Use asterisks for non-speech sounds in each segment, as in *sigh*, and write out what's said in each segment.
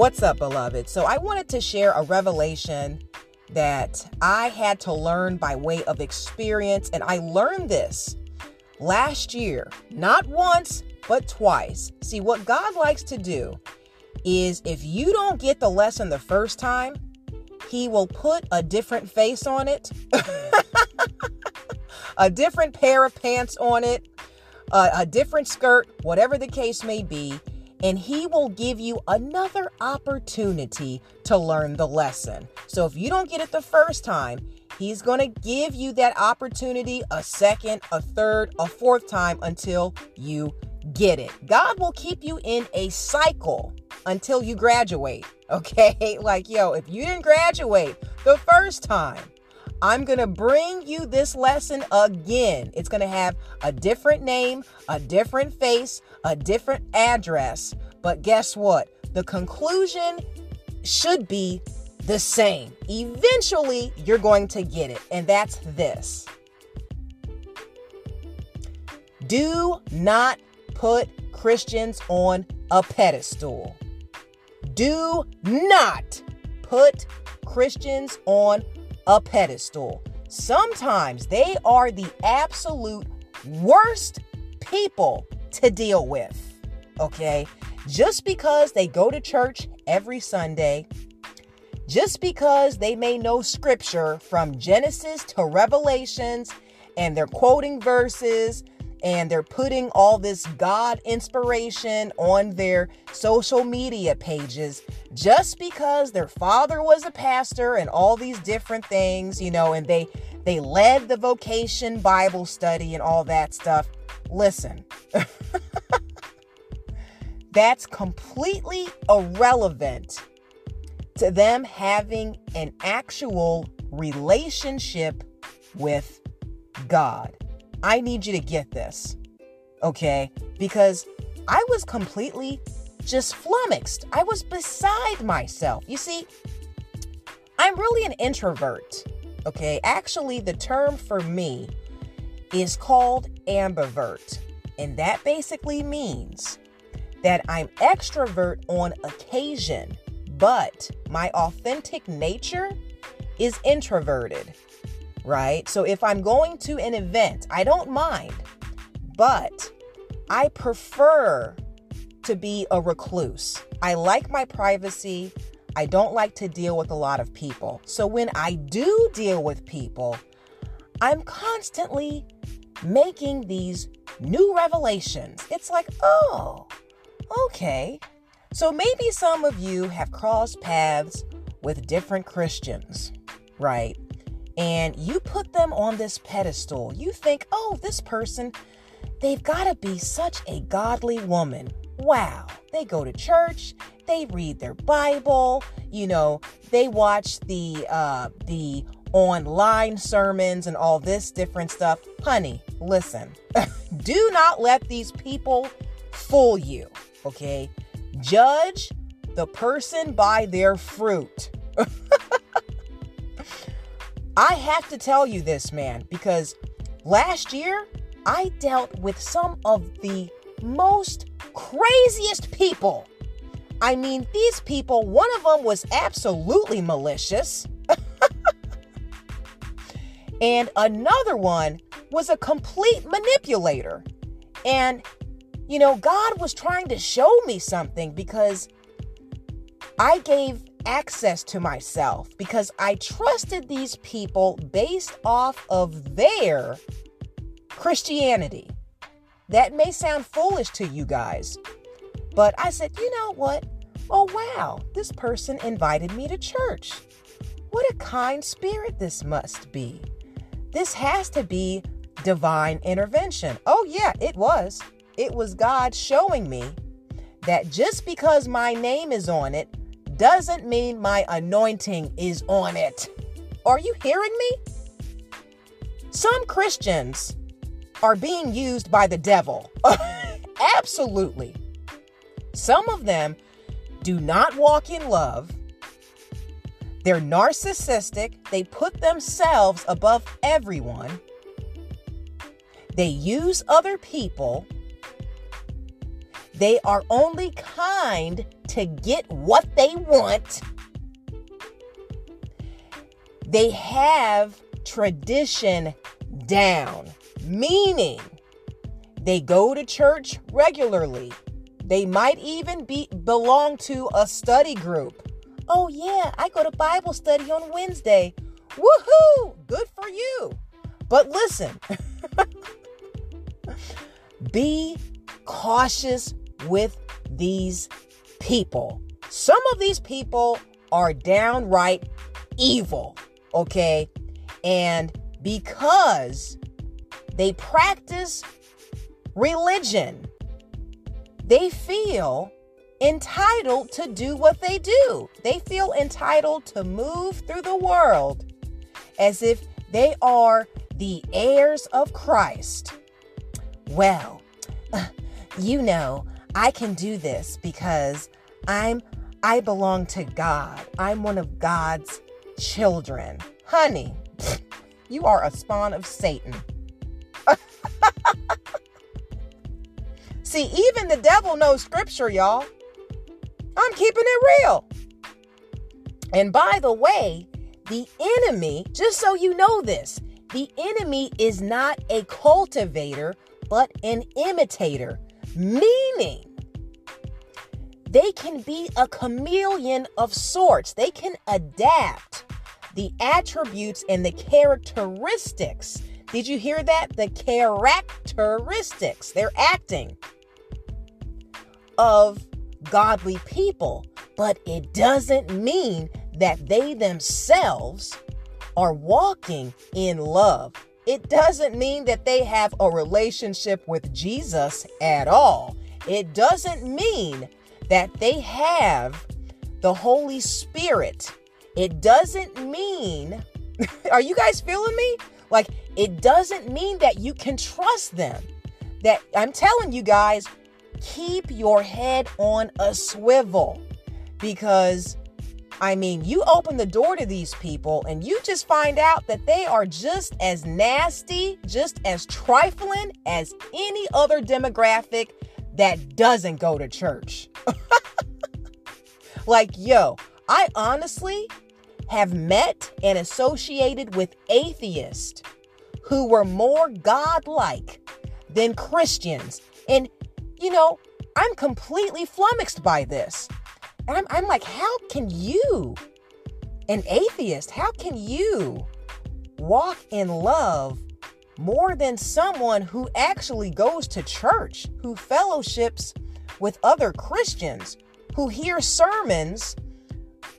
What's up, beloved? So, I wanted to share a revelation that I had to learn by way of experience, and I learned this last year, not once, but twice. See, what God likes to do is if you don't get the lesson the first time, He will put a different face on it, *laughs* a different pair of pants on it, a, a different skirt, whatever the case may be and he will give you another opportunity to learn the lesson. So if you don't get it the first time, he's going to give you that opportunity a second, a third, a fourth time until you get it. God will keep you in a cycle until you graduate. *laughs* Okay? Like, yo, if you didn't graduate the first time, I'm going to bring you this lesson again. It's going to have a different name, a different face, a different address. But guess what? The conclusion should be the same. Eventually, you're going to get it. And that's this do not put Christians on a pedestal. Do not put Christians on a pedestal. Sometimes they are the absolute worst people to deal with. Okay? Just because they go to church every Sunday, just because they may know scripture from Genesis to Revelations and they're quoting verses and they're putting all this God inspiration on their social media pages just because their father was a pastor and all these different things, you know, and they they led the vocation Bible study and all that stuff. Listen. *laughs* That's completely irrelevant to them having an actual relationship with God. I need you to get this, okay? Because I was completely just flummoxed. I was beside myself. You see, I'm really an introvert, okay? Actually, the term for me is called ambivert, and that basically means that I'm extrovert on occasion, but my authentic nature is introverted right? So if I'm going to an event, I don't mind, but I prefer to be a recluse. I like my privacy. I don't like to deal with a lot of people. So when I do deal with people, I'm constantly making these new revelations. It's like, oh, okay. So maybe some of you have crossed paths with different Christians, right? And you put them on this pedestal. You think, oh, this person, they've got to be such a godly woman. Wow. They go to church, they read their Bible, you know, they watch the uh the online sermons and all this different stuff. Honey, listen. *laughs* Do not let these people fool you, okay? Judge the person by their fruit. *laughs* I have to tell you this, man, because last year I dealt with some of the most craziest people. I mean, these people, one of them was absolutely malicious. *laughs* and another one was a complete manipulator. And, you know, God was trying to show me something because I gave access to myself because I trusted these people based off of their Christianity. That may sound foolish to you guys, but I said, you know what? Oh, wow, this person invited me to church. What a kind spirit this must be. This has to be divine intervention. Oh, yeah, it was. It was God showing me that just because my name is on it doesn't mean my anointing is on it. Are you hearing me? Some Christians are being used by the devil. *laughs* Absolutely. Some of them do not walk in love. They're narcissistic. They put themselves above everyone. They use other people. They are only kind to get what they want. They have tradition down, meaning they go to church regularly. They might even be belong to a study group. Oh yeah, I go to Bible study on Wednesday. Woohoo! Good for you. But listen, *laughs* be cautious with these people. Some of these people are downright evil, okay? And because they practice religion, they feel entitled to do what they do. They feel entitled to move through the world as if they are the heirs of Christ. Well, *laughs* you know, I can do this because I'm I belong to God. I'm one of God's children. Honey, *laughs* you are a spawn of Satan. *laughs* See, even the devil knows scripture, y'all. I'm keeping it real. And by the way, the enemy, just so you know this, the enemy is not a cultivator, but an imitator, meaning they can be a chameleon of sorts. They can adapt the attributes and the characteristics. Did you hear that? The characteristics, they're acting of godly people, but it doesn't mean that they themselves are walking in love. It doesn't mean that they have a relationship with Jesus at all. It doesn't mean that they have the Holy Spirit. It doesn't mean, *laughs* are you guys feeling me? Like, it doesn't mean that you can trust them. That I'm telling you guys, keep your head on a swivel because I mean, you open the door to these people and you just find out that they are just as nasty, just as trifling as any other demographic that doesn't go to church. *laughs* like, yo, I honestly have met and associated with atheists who were more godlike than Christians. And, you know, I'm completely flummoxed by this. And I'm, I'm like, how can you, an atheist, how can you walk in love more than someone who actually goes to church, who fellowships with other Christians, who hears sermons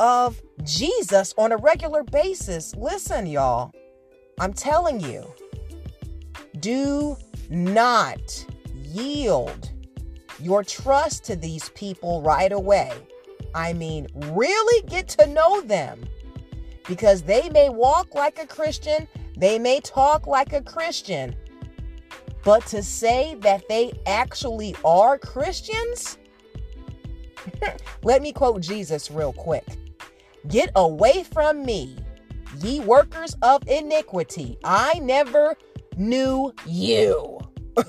of Jesus on a regular basis? Listen, y'all, I'm telling you, do not yield your trust to these people right away. I mean, really get to know them because they may walk like a Christian, they may talk like a Christian, but to say that they actually are Christians, *laughs* let me quote Jesus real quick Get away from me, ye workers of iniquity. I never knew you. *laughs*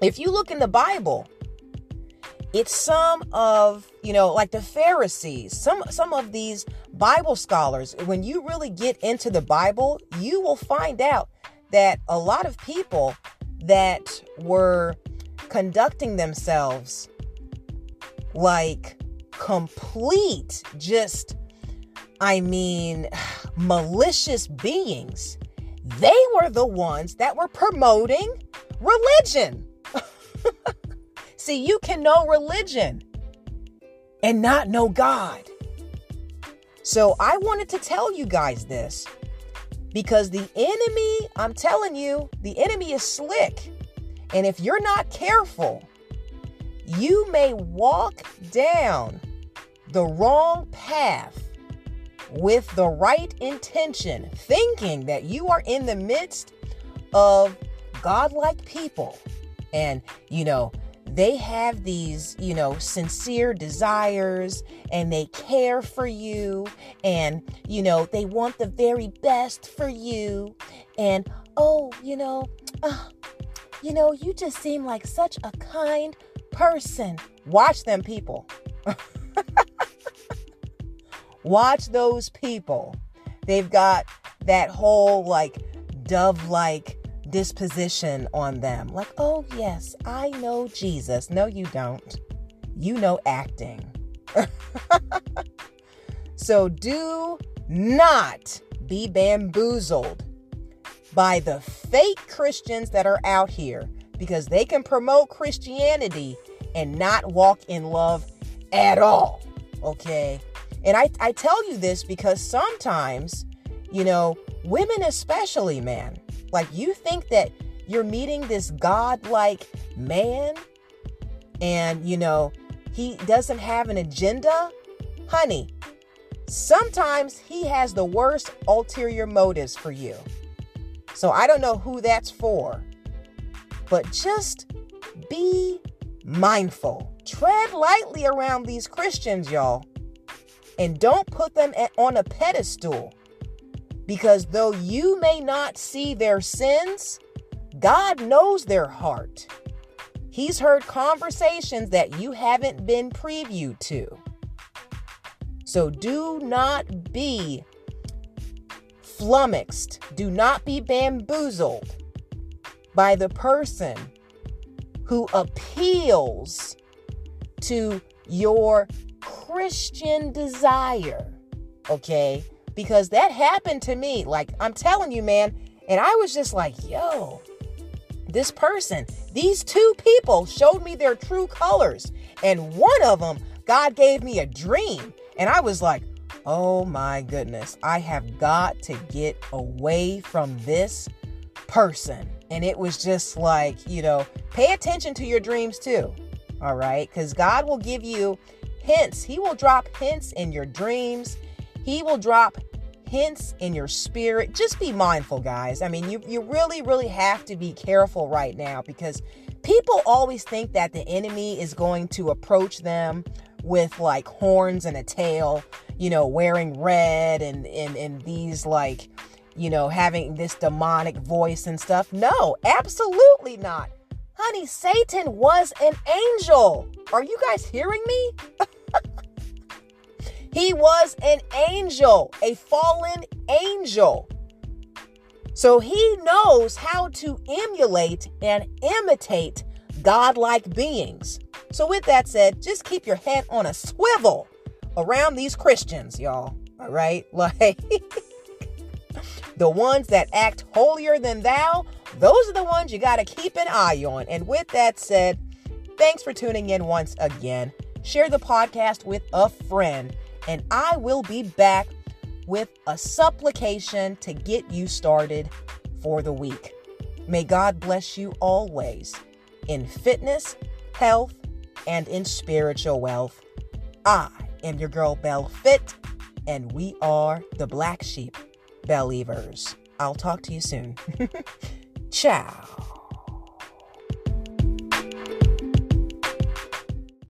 if you look in the Bible, it's some of you know like the pharisees some some of these bible scholars when you really get into the bible you will find out that a lot of people that were conducting themselves like complete just i mean *sighs* malicious beings they were the ones that were promoting religion *laughs* See, you can know religion and not know God. So I wanted to tell you guys this because the enemy, I'm telling you, the enemy is slick. And if you're not careful, you may walk down the wrong path with the right intention, thinking that you are in the midst of godlike people. And, you know, they have these, you know, sincere desires and they care for you and, you know, they want the very best for you. And, oh, you know, uh, you know, you just seem like such a kind person. Watch them people. *laughs* Watch those people. They've got that whole like dove like disposition on them. Like, oh, yes, I know Jesus. No, you don't. You know acting. *laughs* so do not be bamboozled by the fake Christians that are out here because they can promote Christianity and not walk in love at all. Okay. And I, I tell you this because sometimes, you know, women especially, man, like you think that you're meeting this God-like man and, you know, he doesn't have an agenda. Honey, sometimes he has the worst ulterior motives for you. So I don't know who that's for. But just be mindful. Tread lightly around these Christians, y'all. And don't put them on a pedestal. Because though you may not see their sins, God knows their heart. He's heard conversations that you haven't been previewed to. So do not be flummoxed, do not be bamboozled by the person who appeals to your Christian desire. Okay? Because that happened to me. Like, I'm telling you, man. And I was just like, yo, this person, these two people showed me their true colors. And one of them, God gave me a dream. And I was like, oh my goodness, I have got to get away from this person. And it was just like, you know, pay attention to your dreams too. All right. Because God will give you hints. He will drop hints in your dreams. He will drop hints in your spirit. Just be mindful, guys. I mean, you, you really, really have to be careful right now because people always think that the enemy is going to approach them with like horns and a tail, you know, wearing red and, and, and these like, you know, having this demonic voice and stuff. No, absolutely not. Honey, Satan was an angel. Are you guys hearing me? *laughs* he was an angel, a fallen angel. So he knows how to emulate and imitate godlike beings. So, with that said, just keep your head on a swivel around these Christians, y'all. All right? *laughs* Like, the ones that act holier than thou, those are the ones you got to keep an eye on. And with that said, thanks for tuning in once again. Share the podcast with a friend, and I will be back with a supplication to get you started for the week. May God bless you always in fitness, health, and in spiritual wealth. I am your girl Belle Fit, and we are the Black Sheep Believers. I'll talk to you soon. *laughs* Ciao.